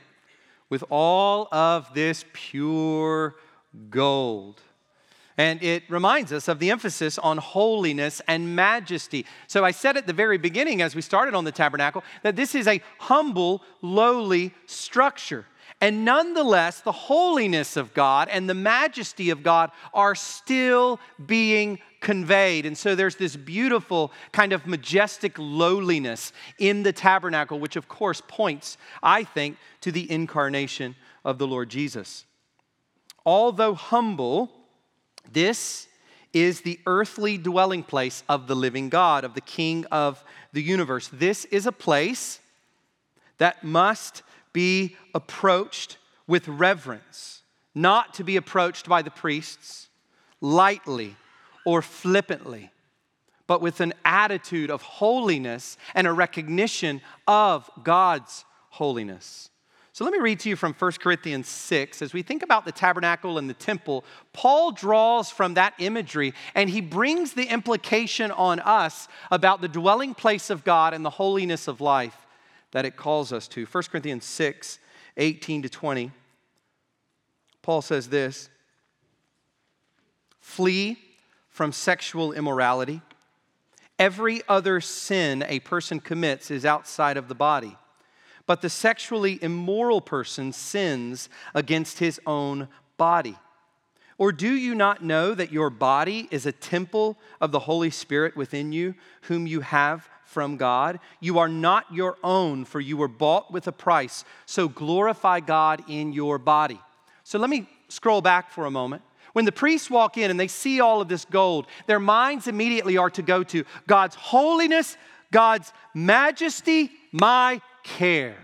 with all of this pure gold. And it reminds us of the emphasis on holiness and majesty. So I said at the very beginning, as we started on the tabernacle, that this is a humble, lowly structure. And nonetheless, the holiness of God and the majesty of God are still being conveyed. And so there's this beautiful kind of majestic lowliness in the tabernacle, which of course points, I think, to the incarnation of the Lord Jesus. Although humble, this is the earthly dwelling place of the living God, of the King of the universe. This is a place that must be approached with reverence, not to be approached by the priests lightly or flippantly, but with an attitude of holiness and a recognition of God's holiness. So let me read to you from 1 Corinthians 6. As we think about the tabernacle and the temple, Paul draws from that imagery and he brings the implication on us about the dwelling place of God and the holiness of life that it calls us to. 1 Corinthians 6 18 to 20. Paul says this Flee from sexual immorality. Every other sin a person commits is outside of the body, but the sexually immoral person sins against his own body. Or do you not know that your body is a temple of the Holy Spirit within you, whom you have from God. You are not your own, for you were bought with a price. So glorify God in your body. So let me scroll back for a moment. When the priests walk in and they see all of this gold, their minds immediately are to go to God's holiness, God's majesty, my care,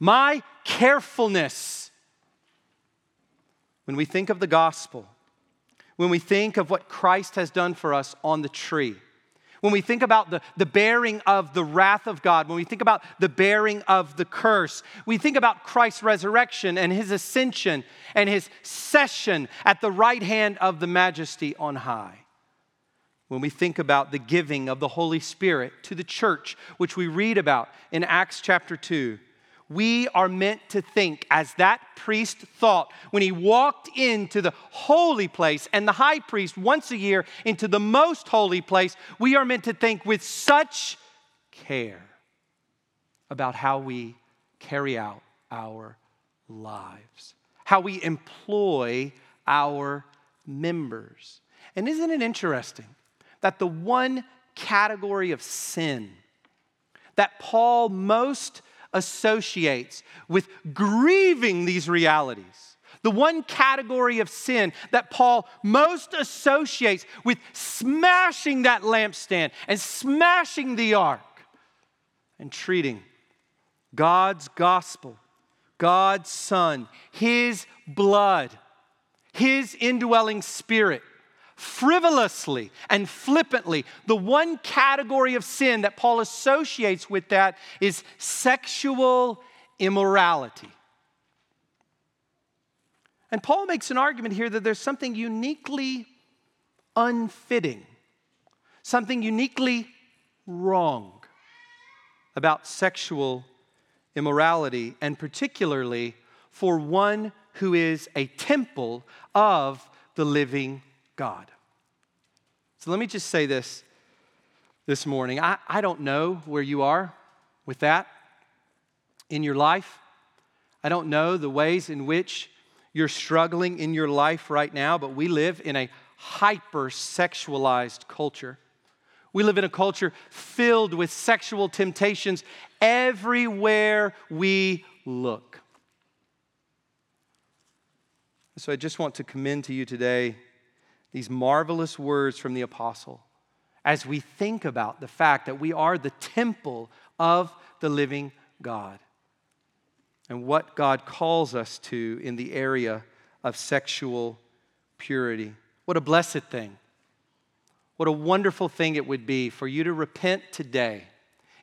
my carefulness. When we think of the gospel, when we think of what Christ has done for us on the tree, when we think about the, the bearing of the wrath of God, when we think about the bearing of the curse, we think about Christ's resurrection and his ascension and his session at the right hand of the majesty on high. When we think about the giving of the Holy Spirit to the church, which we read about in Acts chapter 2, we are meant to think as that priest thought when he walked into the holy place and the high priest once a year into the most holy place. We are meant to think with such care about how we carry out our lives, how we employ our members. And isn't it interesting that the one category of sin that Paul most associates with grieving these realities. The one category of sin that Paul most associates with smashing that lampstand and smashing the ark and treating God's gospel, God's Son, His blood, His indwelling spirit frivolously and flippantly. The one category of sin that Paul associates with that is sexual immorality. And Paul makes an argument here that there's something uniquely unfitting, something uniquely wrong about sexual immorality, and particularly for one who is a temple of the living God. So let me just say this this morning. I, I don't know where you are with that in your life. I don't know the ways in which You're struggling in your life right now, but we live in a hyper sexualized culture. We live in a culture filled with sexual temptations everywhere we look. So I just want to commend to you today these marvelous words from the apostle as we think about the fact that we are the temple of the living God and what God calls us to in the area of sexual purity. What a blessed thing. What a wonderful thing it would be for you to repent today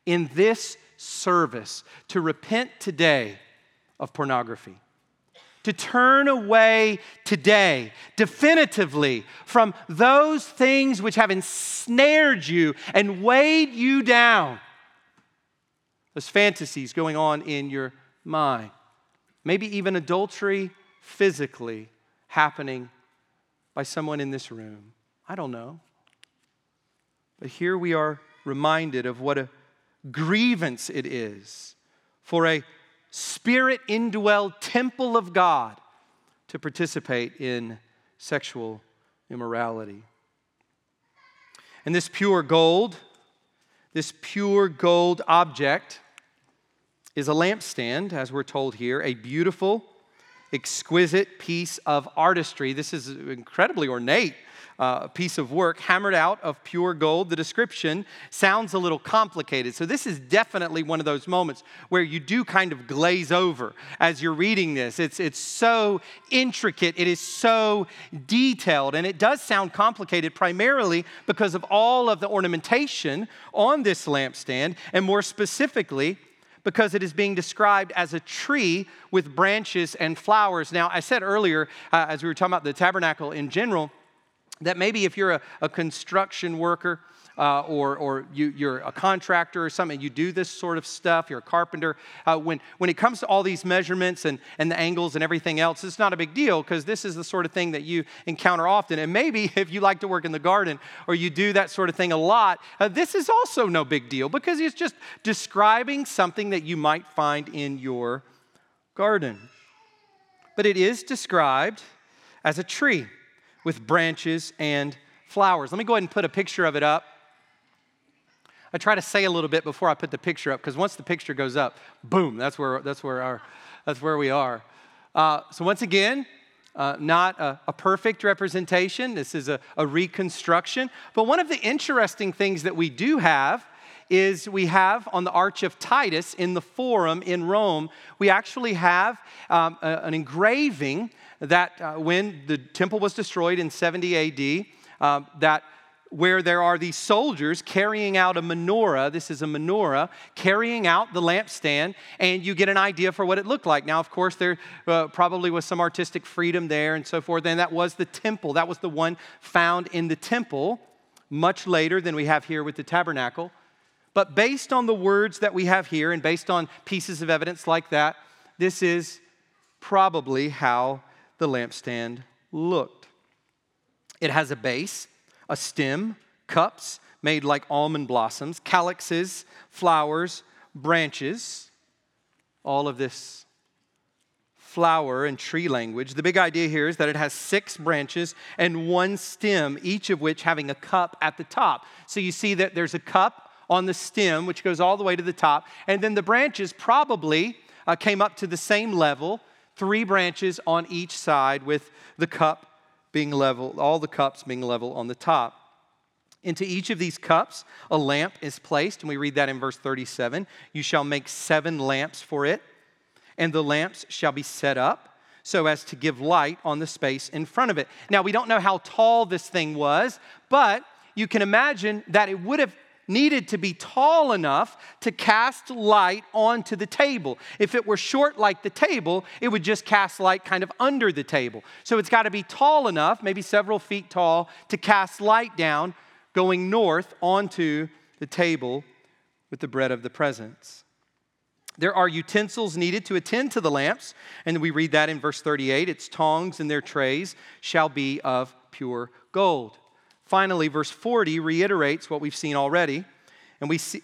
in this service, to repent today of pornography to turn away today, definitively, from those things which have ensnared you and weighed you down. Those fantasies going on in your mind. Maybe even adultery physically happening by someone in this room. I don't know. But here we are reminded of what a grievance it is for a spirit indwelled temple of God to participate in sexual immorality. And this pure gold, this pure gold object, is a lampstand, as we're told here, a beautiful, exquisite piece of artistry. This is incredibly ornate uh, piece of work hammered out of pure gold. The description sounds a little complicated. So, this is definitely one of those moments where you do kind of glaze over as you're reading this. It's, it's so intricate, it is so detailed, and it does sound complicated primarily because of all of the ornamentation on this lampstand, and more specifically, because it is being described as a tree with branches and flowers. Now, I said earlier, uh, as we were talking about the tabernacle in general, that maybe if you're a, a construction worker uh, or, or you, are a contractor or something, you do this sort of stuff, you're a carpenter, uh, when, when it comes to all these measurements and, and the angles and everything else, it's not a big deal because this is the sort of thing that you encounter often. And maybe if you like to work in the garden or you do that sort of thing a lot, uh, this is also no big deal because it's just describing something that you might find in your garden. But it is described as a tree with branches and flowers. Let me go ahead and put a picture of it up. I try to say a little bit before I put the picture up because once the picture goes up, boom, that's where, that's where, our, that's where we are. Uh, so, once again, uh, not a, a, perfect representation. This is a, a reconstruction. But one of the interesting things that we do have is we have on the Arch of Titus in the Forum in Rome, we actually have um, a, an engraving that uh, when the temple was destroyed in 70 AD, uh, that where there are these soldiers carrying out a menorah. This is a menorah carrying out the lampstand, and you get an idea for what it looked like. Now, of course, there uh, probably was some artistic freedom there and so forth, and that was the temple. That was the one found in the temple much later than we have here with the tabernacle. But based on the words that we have here, and based on pieces of evidence like that, this is probably how the lampstand looked. It has a base, a stem, cups made like almond blossoms, calyxes, flowers, branches, all of this flower and tree language. The big idea here is that it has six branches and one stem, each of which having a cup at the top. So you see that there's a cup on the stem, which goes all the way to the top, and then the branches probably uh, came up to the same level three branches on each side with the cup being level, all the cups being level on the top. Into each of these cups, a lamp is placed, and we read that in verse 37. You shall make seven lamps for it, and the lamps shall be set up so as to give light on the space in front of it. Now, we don't know how tall this thing was, but you can imagine that it would have needed to be tall enough to cast light onto the table. If it were short like the table, it would just cast light kind of under the table. So it's got to be tall enough, maybe several feet tall, to cast light down going north onto the table with the bread of the presence. There are utensils needed to attend to the lamps, and we read that in verse 38 its tongs and their trays shall be of pure gold. Finally, verse 40 reiterates what we've seen already, and we see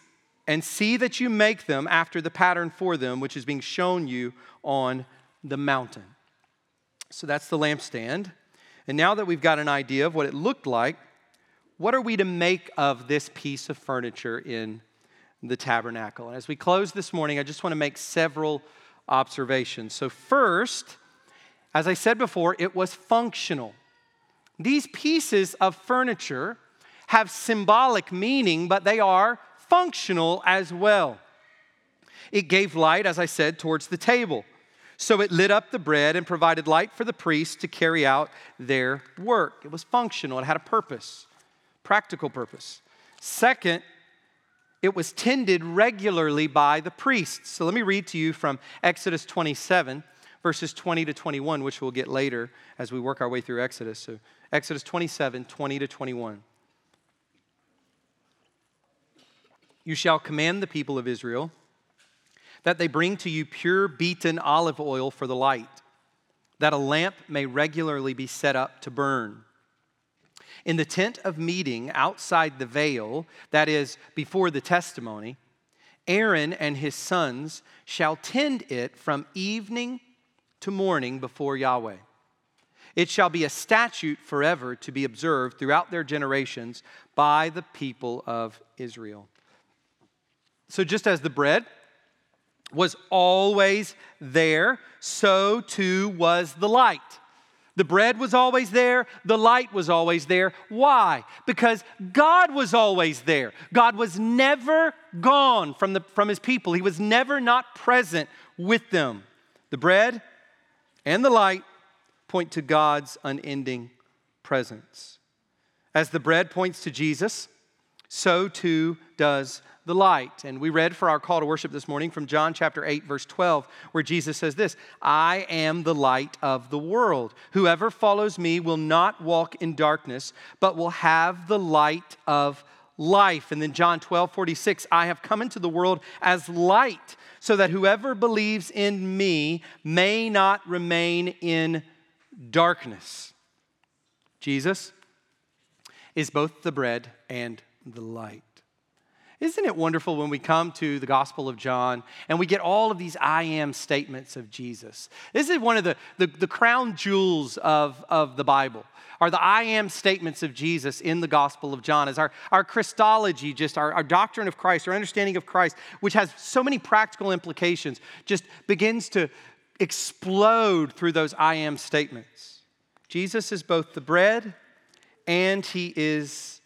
and see that you make them after the pattern for them which is being shown you on the mountain. So that's the lampstand. And now that we've got an idea of what it looked like, what are we to make of this piece of furniture in the tabernacle? And as we close this morning, I just want to make several observations. So, first, as I said before, it was functional. These pieces of furniture have symbolic meaning, but they are functional as well. It gave light, as I said, towards the table. So it lit up the bread and provided light for the priests to carry out their work. It was functional, it had a purpose, practical purpose. Second, it was tended regularly by the priests. So let me read to you from Exodus 27, verses 20 to 21, which we'll get later as we work our way through Exodus. So Exodus 27, 20 to 21. You shall command the people of Israel that they bring to you pure beaten olive oil for the light, that a lamp may regularly be set up to burn. In the tent of meeting outside the veil, that is, before the testimony, Aaron and his sons shall tend it from evening to morning before Yahweh. It shall be a statute forever to be observed throughout their generations by the people of Israel. So, just as the bread was always there, so too was the light. The bread was always there, the light was always there. Why? Because God was always there. God was never gone from, the, from his people, He was never not present with them. The bread and the light point to God's unending presence. As the bread points to Jesus, so too does the light. And we read for our call to worship this morning from John chapter 8, verse 12, where Jesus says this I am the light of the world. Whoever follows me will not walk in darkness, but will have the light of life. And then John 12, 46, I have come into the world as light, so that whoever believes in me may not remain in darkness. Jesus is both the bread and the light. Isn't it wonderful when we come to the Gospel of John and we get all of these I am statements of Jesus? This is one of the, the, the, crown jewels of, of the Bible, are the I am statements of Jesus in the Gospel of John, as our, our Christology, just our, our doctrine of Christ, our understanding of Christ, which has so many practical implications, just begins to explode through those I am statements. Jesus is both the bread and he is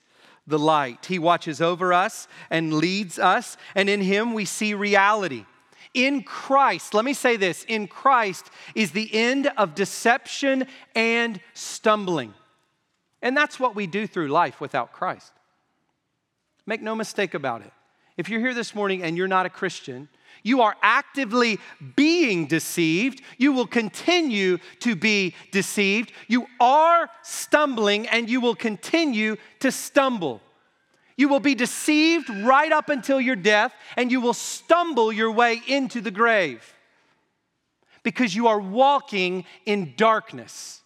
the light. He watches over us and leads us, and in Him we see reality. In Christ, let me say this in Christ is the end of deception and stumbling. And that's what we do through life without Christ. Make no mistake about it. If you're here this morning and you're not a Christian, you are actively being deceived. You will continue to be deceived. You are stumbling and you will continue to stumble. You will be deceived right up until your death and you will stumble your way into the grave because you are walking in darkness.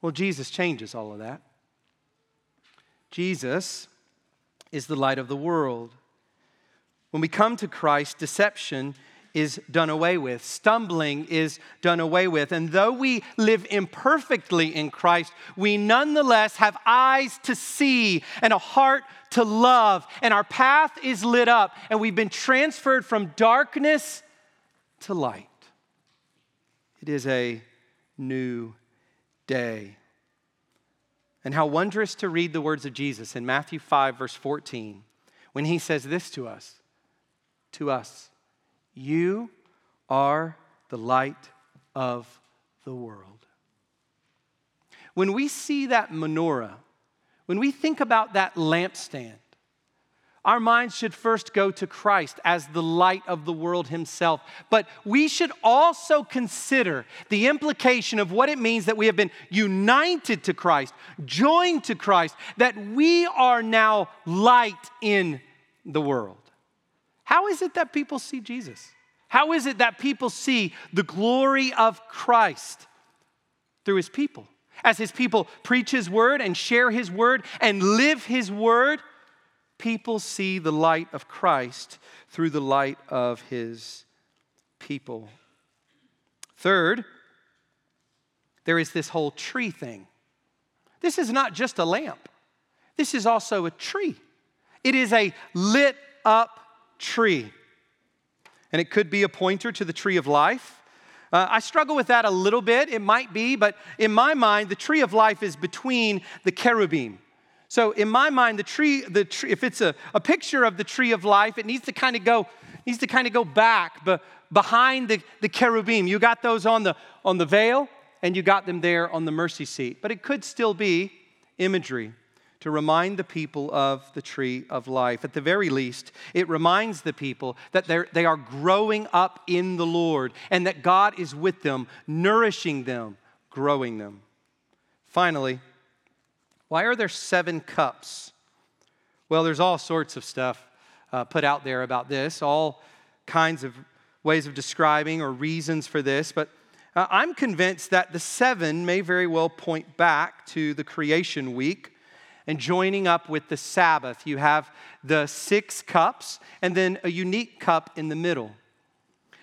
Well, Jesus changes all of that. Jesus is the light of the world. When we come to Christ, deception is done away with, stumbling is done away with. And though we live imperfectly in Christ, we nonetheless have eyes to see and a heart to love, and our path is lit up, and we've been transferred from darkness to light. It is a new day. And how wondrous to read the words of Jesus in Matthew 5, verse 14, when he says this to us to us You are the light of the world. When we see that menorah, when we think about that lampstand, our minds should first go to Christ as the light of the world himself. But we should also consider the implication of what it means that we have been united to Christ, joined to Christ, that we are now light in the world. How is it that people see Jesus? How is it that people see the glory of Christ? Through his people. As his people preach his word and share his word and live his word, people see the light of Christ through the light of his people. Third, there is this whole tree thing. This is not just a lamp, this is also a tree. It is a lit up tree. And it could be a pointer to the tree of life. Uh, I struggle with that a little bit. It might be, but in my mind, the tree of life is between the cherubim. So in my mind, the tree, the tree, if it's a, a picture of the tree of life, it needs to kind of go, needs to kind of go back be, behind the, the cherubim. You got those on the on the veil, and you got them there on the mercy seat. But it could still be imagery to remind the people of the tree of life. At the very least, it reminds the people that they are growing up in the Lord and that God is with them, nourishing them, growing them. Finally, why are there seven cups? Well, there's all sorts of stuff uh, put out there about this, all kinds of ways of describing or reasons for this, but uh, I'm convinced that the seven may very well point back to the creation week and joining up with the Sabbath. You have the six cups and then a unique cup in the middle.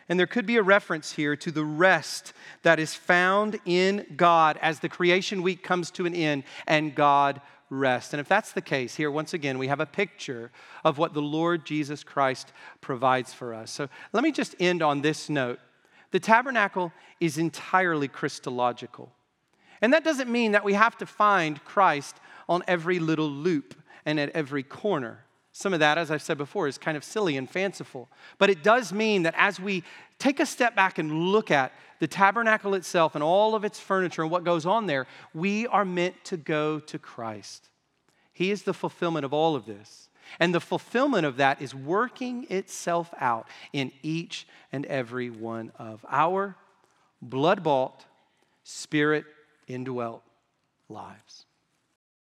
And there could be a reference here to the rest that is found in God as the creation week comes to an end and God rests. And if that's the case, here once again, we have a picture of what the Lord Jesus Christ provides for us. So let me just end on this note. The tabernacle is entirely Christological. And that doesn't mean that we have to find Christ on every little loop and at every corner. Some of that, as I've said before, is kind of silly and fanciful. But it does mean that as we take a step back and look at the tabernacle itself and all of its furniture and what goes on there, we are meant to go to Christ. He is the fulfillment of all of this. And the fulfillment of that is working itself out in each and every one of our blood bought, spirit indwelt lives.